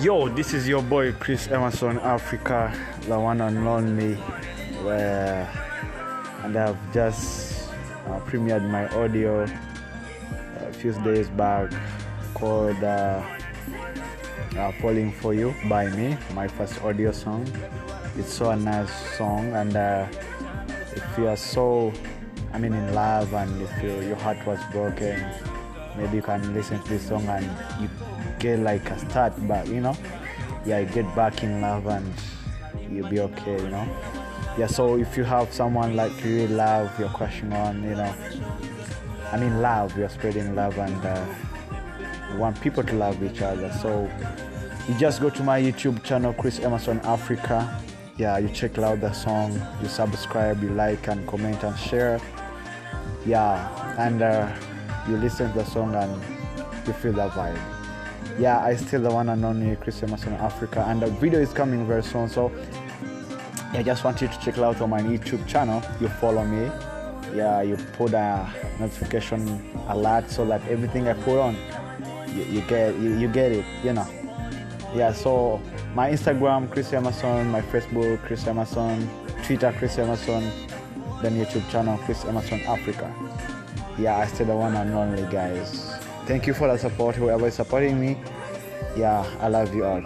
Yo, this is your boy Chris Emerson Africa, the one and only, where, and I've just uh, premiered my audio a few days back called uh, uh, "Falling for You" by me, my first audio song. It's so a nice song, and uh, if you are so, I mean, in love, and if you, your heart was broken, maybe you can listen to this song and you get like a start but you know? Yeah, you get back in love and you'll be okay, you know? Yeah, so if you have someone like you really love, you're crushing on, you know, I mean, love, you're spreading love and uh, want people to love each other. So you just go to my YouTube channel, Chris Emerson Africa. Yeah, you check out the song, you subscribe, you like and comment and share. Yeah, and uh, you listen to the song and you feel the vibe. Yeah, I still the one and only Chris Emerson Africa, and the video is coming very soon. So I just want you to check out on my YouTube channel. You follow me. Yeah, you put a notification alert so that everything I put on, you, you get you, you get it. You know. Yeah. So my Instagram Chris Emerson, my Facebook Chris Emerson, Twitter Chris Emerson, then YouTube channel Chris Emerson Africa yeah, I still the one and only guys. Thank you for the support, whoever is supporting me. Yeah, I love you all.